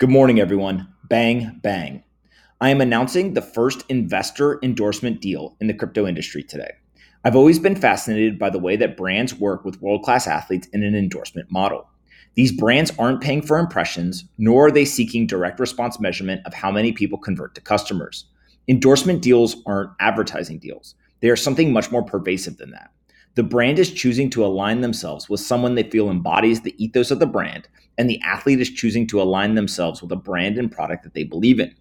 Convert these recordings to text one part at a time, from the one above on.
Good morning, everyone. Bang, bang. I am announcing the first investor endorsement deal in the crypto industry today. I've always been fascinated by the way that brands work with world class athletes in an endorsement model. These brands aren't paying for impressions, nor are they seeking direct response measurement of how many people convert to customers. Endorsement deals aren't advertising deals, they are something much more pervasive than that. The brand is choosing to align themselves with someone they feel embodies the ethos of the brand, and the athlete is choosing to align themselves with a brand and product that they believe in.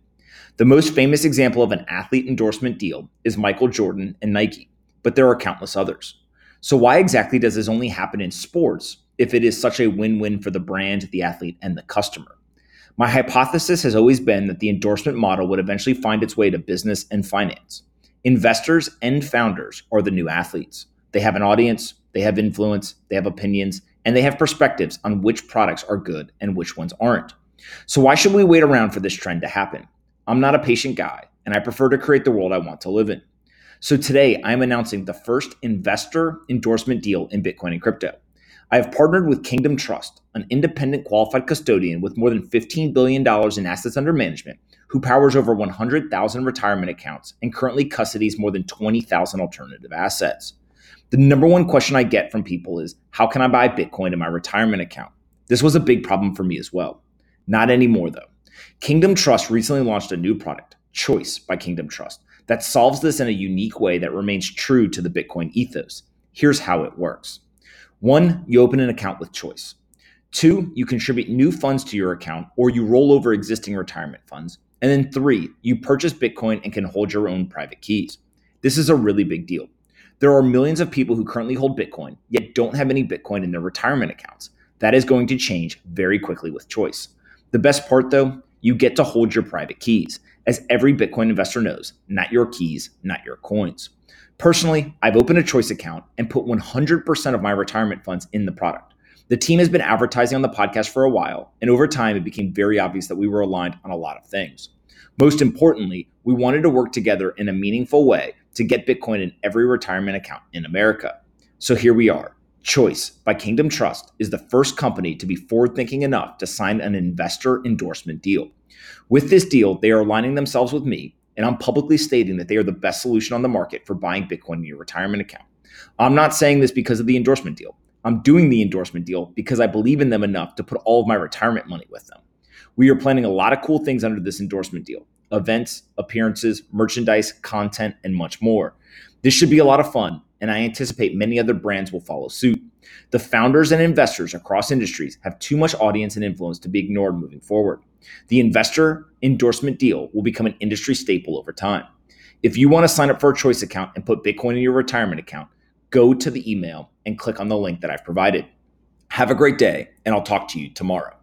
The most famous example of an athlete endorsement deal is Michael Jordan and Nike, but there are countless others. So, why exactly does this only happen in sports if it is such a win win for the brand, the athlete, and the customer? My hypothesis has always been that the endorsement model would eventually find its way to business and finance. Investors and founders are the new athletes. They have an audience, they have influence, they have opinions, and they have perspectives on which products are good and which ones aren't. So, why should we wait around for this trend to happen? I'm not a patient guy, and I prefer to create the world I want to live in. So, today I'm announcing the first investor endorsement deal in Bitcoin and crypto. I have partnered with Kingdom Trust, an independent qualified custodian with more than $15 billion in assets under management, who powers over 100,000 retirement accounts and currently custodies more than 20,000 alternative assets. The number one question I get from people is how can I buy Bitcoin in my retirement account? This was a big problem for me as well. Not anymore, though. Kingdom Trust recently launched a new product, Choice by Kingdom Trust, that solves this in a unique way that remains true to the Bitcoin ethos. Here's how it works one, you open an account with Choice. Two, you contribute new funds to your account or you roll over existing retirement funds. And then three, you purchase Bitcoin and can hold your own private keys. This is a really big deal. There are millions of people who currently hold Bitcoin, yet don't have any Bitcoin in their retirement accounts. That is going to change very quickly with choice. The best part, though, you get to hold your private keys. As every Bitcoin investor knows, not your keys, not your coins. Personally, I've opened a choice account and put 100% of my retirement funds in the product. The team has been advertising on the podcast for a while, and over time, it became very obvious that we were aligned on a lot of things. Most importantly, we wanted to work together in a meaningful way to get Bitcoin in every retirement account in America. So here we are. Choice by Kingdom Trust is the first company to be forward thinking enough to sign an investor endorsement deal. With this deal, they are aligning themselves with me, and I'm publicly stating that they are the best solution on the market for buying Bitcoin in your retirement account. I'm not saying this because of the endorsement deal. I'm doing the endorsement deal because I believe in them enough to put all of my retirement money with them. We are planning a lot of cool things under this endorsement deal events, appearances, merchandise, content, and much more. This should be a lot of fun, and I anticipate many other brands will follow suit. The founders and investors across industries have too much audience and influence to be ignored moving forward. The investor endorsement deal will become an industry staple over time. If you want to sign up for a choice account and put Bitcoin in your retirement account, go to the email and click on the link that I've provided. Have a great day, and I'll talk to you tomorrow.